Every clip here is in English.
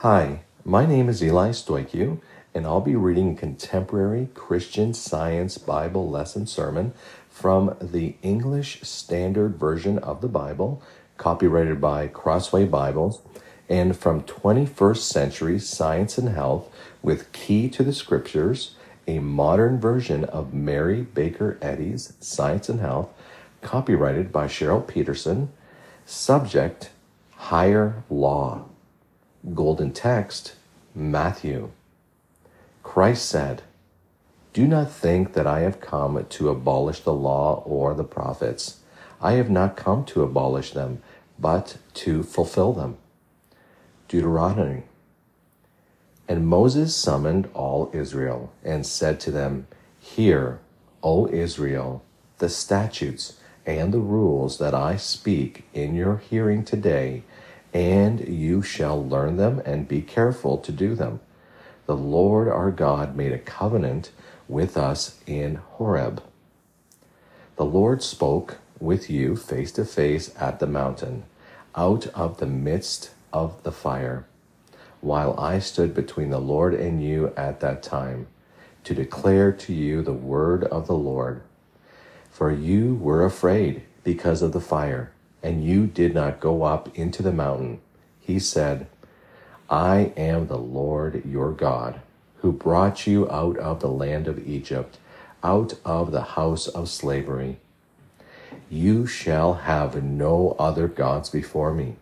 Hi, my name is Eli Stoicu, and I'll be reading a contemporary Christian Science Bible lesson sermon from the English Standard Version of the Bible, copyrighted by Crossway Bibles, and from 21st Century Science and Health with Key to the Scriptures, a modern version of Mary Baker Eddy's Science and Health, copyrighted by Cheryl Petersen. Subject Higher Law. Golden text Matthew. Christ said, Do not think that I have come to abolish the law or the prophets. I have not come to abolish them, but to fulfill them. Deuteronomy. And Moses summoned all Israel and said to them, Hear, O Israel, the statutes and the rules that I speak in your hearing today, and you shall learn them and be careful to do them. The Lord our God made a covenant with us in Horeb. The Lord spoke with you face to face at the mountain, out of the midst of the fire, while I stood between the Lord and you at that time, to declare to you the word of the Lord. For you were afraid because of the fire, and you did not go up into the mountain. He said, I am the Lord your God, who brought you out of the land of Egypt, out of the house of slavery. You shall have no other gods before me.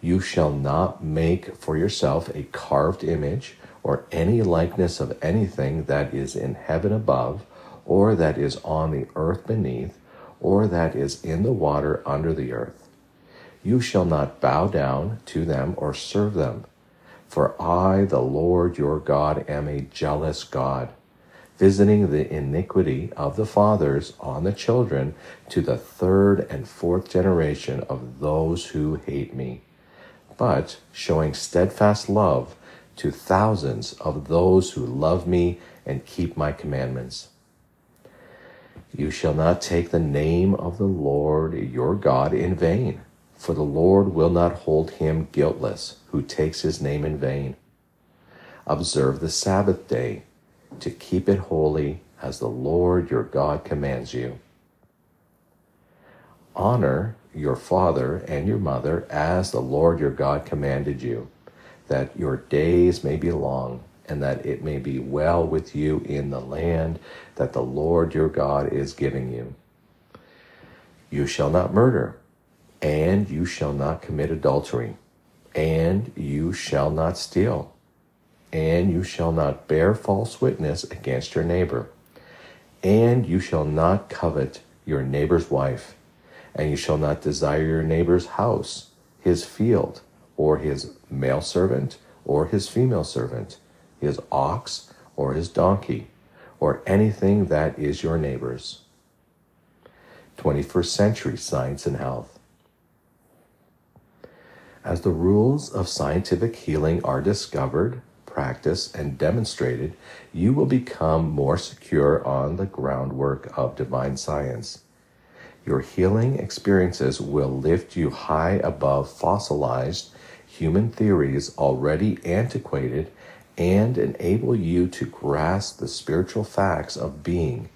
You shall not make for yourself a carved image or any likeness of anything that is in heaven above or that is on the earth beneath, or that is in the water under the earth. You shall not bow down to them or serve them. For I, the Lord your God, am a jealous God, visiting the iniquity of the fathers on the children to the third and fourth generation of those who hate me, but showing steadfast love to thousands of those who love me and keep my commandments. You shall not take the name of the Lord your God in vain, for the Lord will not hold him guiltless who takes his name in vain. Observe the Sabbath day to keep it holy as the Lord your God commands you. Honor your father and your mother as the Lord your God commanded you, that your days may be long and that it may be well with you in the land that the Lord your God is giving you. You shall not murder, and you shall not commit adultery, and you shall not steal, and you shall not bear false witness against your neighbor, and you shall not covet your neighbor's wife, and you shall not desire your neighbor's house, his field, or his male servant, or his female servant his ox, or his donkey, or anything that is your neighbor's. 21st century science and health. As the rules of scientific healing are discovered, practiced, and demonstrated, you will become more secure on the groundwork of divine science. Your healing experiences will lift you high above fossilized human theories already antiquated and enable you to grasp the spiritual facts of being,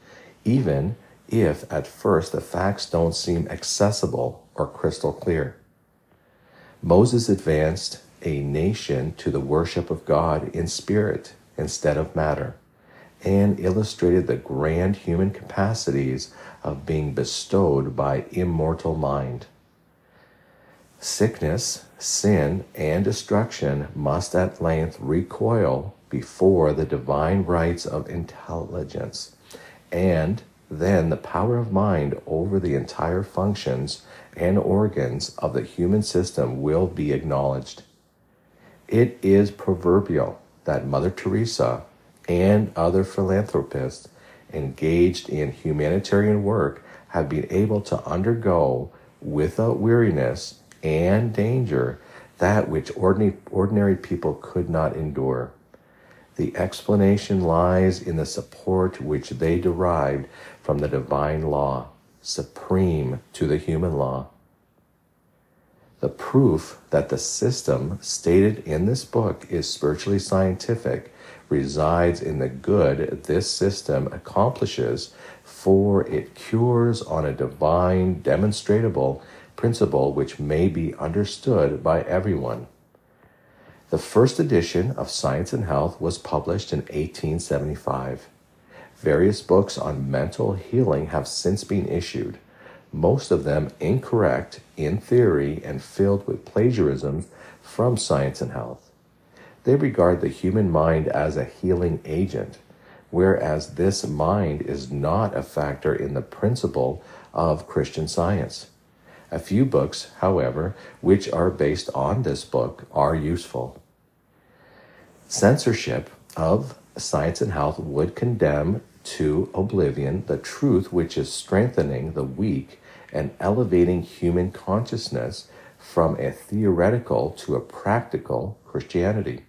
even if at first the facts don't seem accessible or crystal clear. Moses advanced a nation to the worship of God in spirit instead of matter and illustrated the grand human capacities of being bestowed by immortal mind. Sickness, sin, and destruction must at length recoil before the divine rights of intelligence, and then the power of mind over the entire functions and organs of the human system will be acknowledged. It is proverbial that Mother Teresa and other philanthropists engaged in humanitarian work have been able to undergo without weariness and danger that which ordinary, ordinary people could not endure. The explanation lies in the support which they derived from the divine law, supreme to the human law. The proof that the system stated in this book is spiritually scientific resides in the good this system accomplishes, for it cures on a divine, demonstrable principle which may be understood by everyone. The first edition of Science and Health was published in 1875. Various books on mental healing have since been issued, most of them incorrect in theory and filled with plagiarisms from Science and Health. They regard the human mind as a healing agent, whereas this mind is not a factor in the principle of Christian science. A few books, however, which are based on this book are useful. Censorship of Science and Health would condemn to oblivion the truth which is strengthening the weak and elevating human consciousness from a theoretical to a practical Christianity.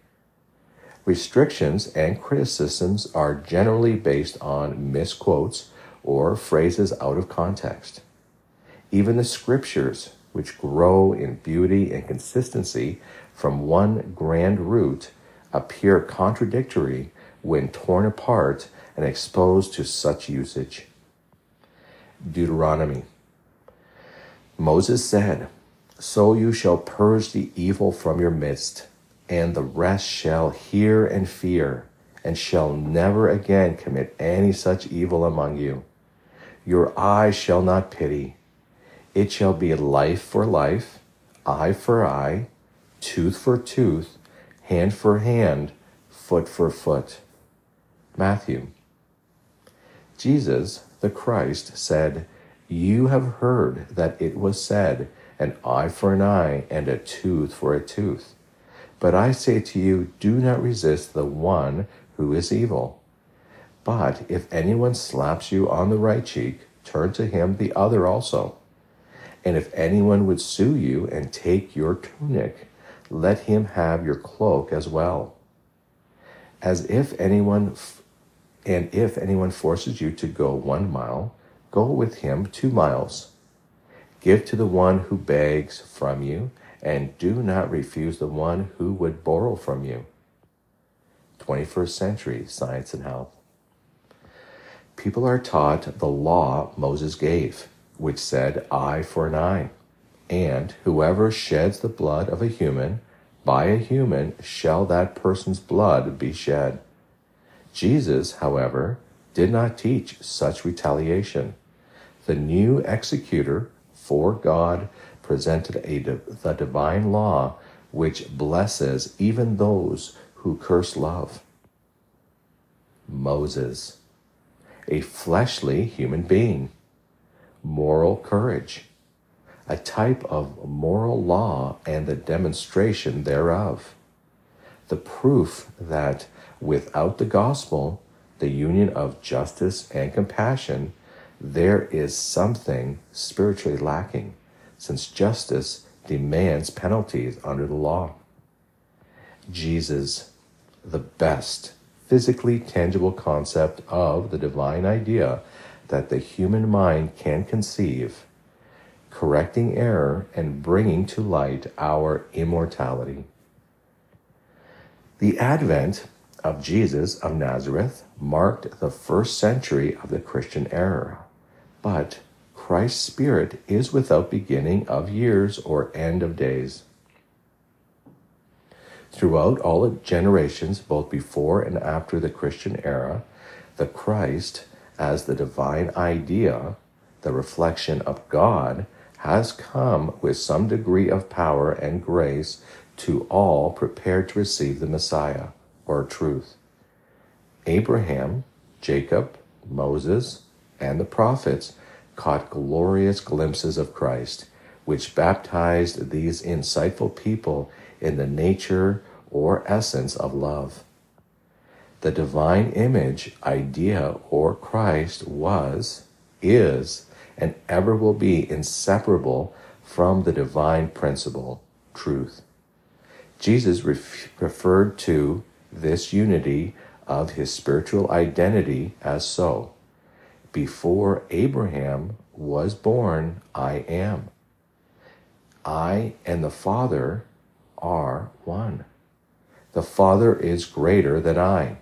Restrictions and criticisms are generally based on misquotes or phrases out of context. Even the scriptures, which grow in beauty and consistency from one grand root, appear contradictory when torn apart and exposed to such usage. Deuteronomy Moses said, So you shall purge the evil from your midst, and the rest shall hear and fear, and shall never again commit any such evil among you. Your eyes shall not pity it shall be life for life, eye for eye, tooth for tooth, hand for hand, foot for foot. Matthew. Jesus, the Christ, said, You have heard that it was said, an eye for an eye and a tooth for a tooth. But I say to you, do not resist the one who is evil. But if anyone slaps you on the right cheek, turn to him the other also. And if anyone would sue you and take your tunic, let him have your cloak as well. As if anyone, and if anyone forces you to go one mile, go with him two miles. Give to the one who begs from you, and do not refuse the one who would borrow from you. 21st century science and health. People are taught the law Moses gave which said, Eye for an eye. And whoever sheds the blood of a human, by a human shall that person's blood be shed. Jesus, however, did not teach such retaliation. The new executor for God presented a, the divine law which blesses even those who curse love. Moses, a fleshly human being moral courage, a type of moral law and the demonstration thereof. The proof that without the gospel, the union of justice and compassion, there is something spiritually lacking, since justice demands penalties under the law. Jesus, the best physically tangible concept of the divine idea that the human mind can conceive, correcting error and bringing to light our immortality. The advent of Jesus of Nazareth marked the first century of the Christian era, but Christ's Spirit is without beginning of years or end of days. Throughout all generations, both before and after the Christian era, the Christ as the divine idea, the reflection of God, has come with some degree of power and grace to all prepared to receive the Messiah, or truth. Abraham, Jacob, Moses, and the prophets caught glorious glimpses of Christ, which baptized these insightful people in the nature or essence of love. The divine image, idea, or Christ was, is, and ever will be inseparable from the divine principle, truth. Jesus ref- referred to this unity of his spiritual identity as so. Before Abraham was born, I am. I and the Father are one. The Father is greater than I.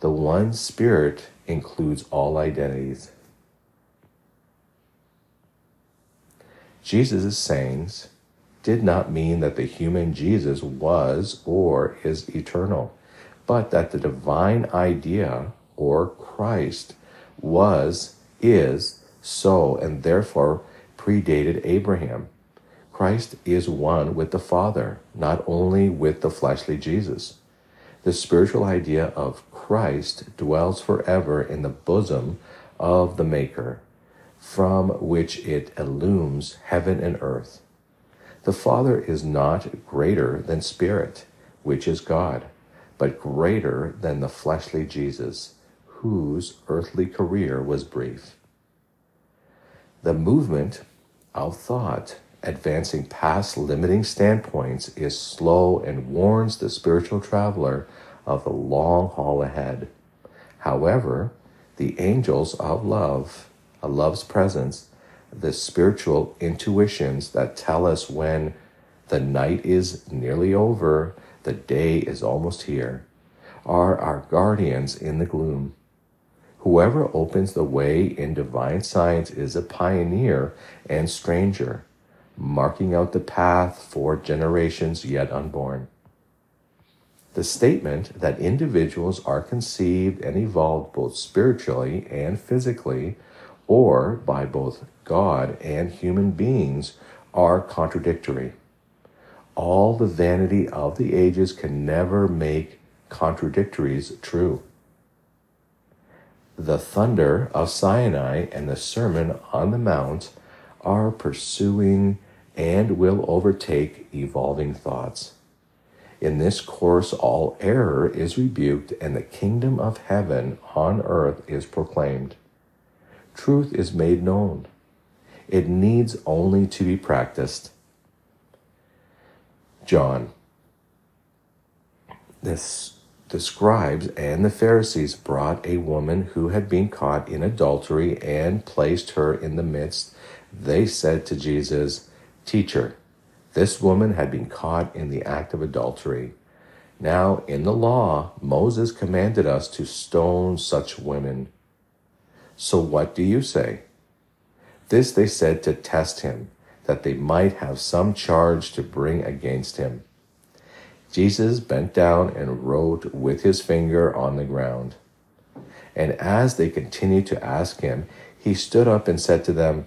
The one Spirit includes all identities. Jesus' sayings did not mean that the human Jesus was or is eternal, but that the divine idea or Christ was, is, so, and therefore predated Abraham. Christ is one with the Father, not only with the fleshly Jesus. The spiritual idea of Christ dwells forever in the bosom of the Maker, from which it illumes heaven and earth. The Father is not greater than Spirit, which is God, but greater than the fleshly Jesus, whose earthly career was brief. The movement of thought advancing past limiting standpoints is slow and warns the spiritual traveler of the long haul ahead. However, the angels of love, a love's presence, the spiritual intuitions that tell us when the night is nearly over, the day is almost here, are our guardians in the gloom. Whoever opens the way in divine science is a pioneer and stranger, marking out the path for generations yet unborn. The statement that individuals are conceived and evolved both spiritually and physically, or by both God and human beings, are contradictory. All the vanity of the ages can never make contradictories true. The thunder of Sinai and the Sermon on the Mount are pursuing and will overtake evolving thoughts. In this course, all error is rebuked and the kingdom of heaven on earth is proclaimed. Truth is made known. It needs only to be practiced. John. This, the scribes and the Pharisees brought a woman who had been caught in adultery and placed her in the midst. They said to Jesus, Teacher, this woman had been caught in the act of adultery. Now, in the law, Moses commanded us to stone such women. So what do you say? This they said to test him, that they might have some charge to bring against him. Jesus bent down and wrote with his finger on the ground. And as they continued to ask him, he stood up and said to them,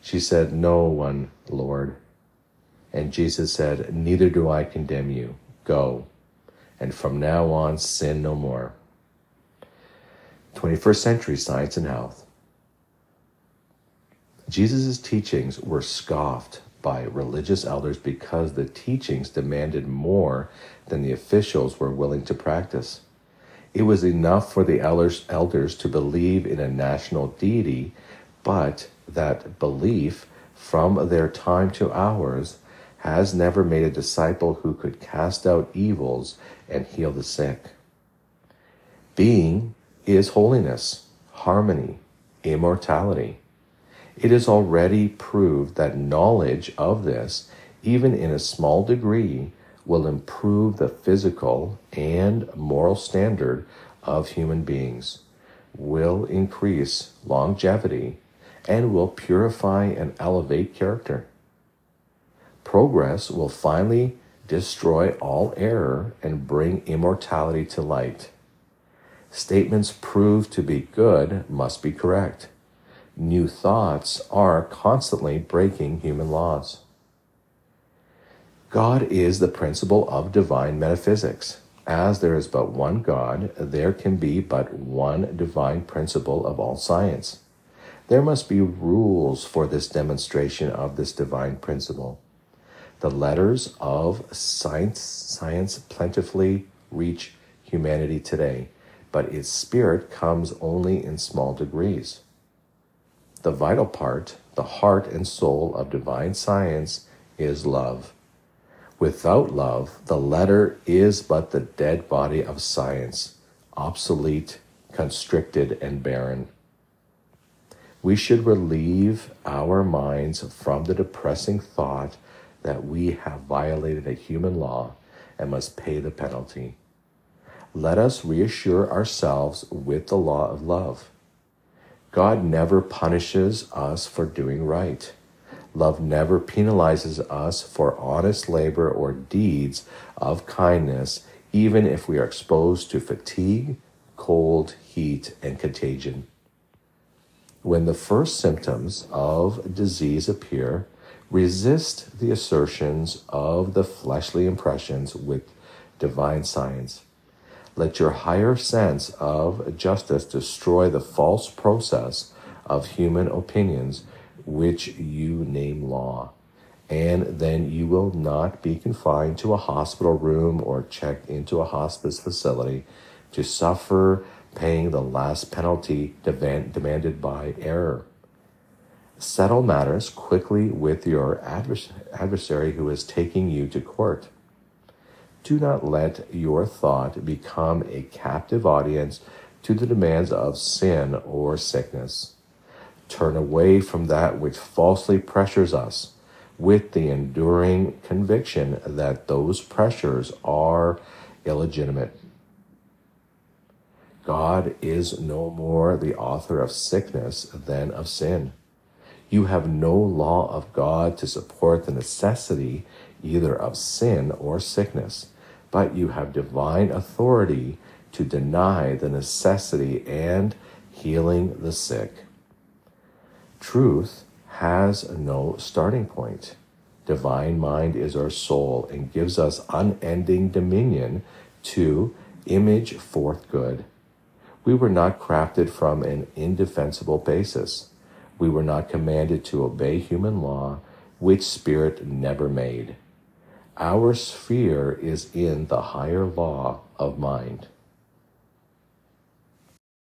She said, No one, Lord. And Jesus said, Neither do I condemn you. Go. And from now on, sin no more. 21st century science and health. Jesus' teachings were scoffed by religious elders because the teachings demanded more than the officials were willing to practice. It was enough for the elders, elders to believe in a national deity, but that belief from their time to ours has never made a disciple who could cast out evils and heal the sick. Being is holiness, harmony, immortality. It is already proved that knowledge of this, even in a small degree, will improve the physical and moral standard of human beings, will increase longevity, and will purify and elevate character. Progress will finally destroy all error and bring immortality to light. Statements proved to be good must be correct. New thoughts are constantly breaking human laws. God is the principle of divine metaphysics. As there is but one God, there can be but one divine principle of all science. There must be rules for this demonstration of this divine principle. The letters of science, science plentifully reach humanity today, but its spirit comes only in small degrees. The vital part, the heart and soul of divine science, is love. Without love, the letter is but the dead body of science, obsolete, constricted, and barren. We should relieve our minds from the depressing thought that we have violated a human law and must pay the penalty. Let us reassure ourselves with the law of love. God never punishes us for doing right. Love never penalizes us for honest labor or deeds of kindness, even if we are exposed to fatigue, cold, heat, and contagion. When the first symptoms of disease appear, resist the assertions of the fleshly impressions with divine science. Let your higher sense of justice destroy the false process of human opinions which you name law. And then you will not be confined to a hospital room or checked into a hospice facility to suffer paying the last penalty demand, demanded by error. Settle matters quickly with your adversary who is taking you to court. Do not let your thought become a captive audience to the demands of sin or sickness. Turn away from that which falsely pressures us with the enduring conviction that those pressures are illegitimate. God is no more the author of sickness than of sin. You have no law of God to support the necessity either of sin or sickness, but you have divine authority to deny the necessity and healing the sick. Truth has no starting point. Divine mind is our soul and gives us unending dominion to image forth good. We were not crafted from an indefensible basis. We were not commanded to obey human law, which spirit never made. Our sphere is in the higher law of mind.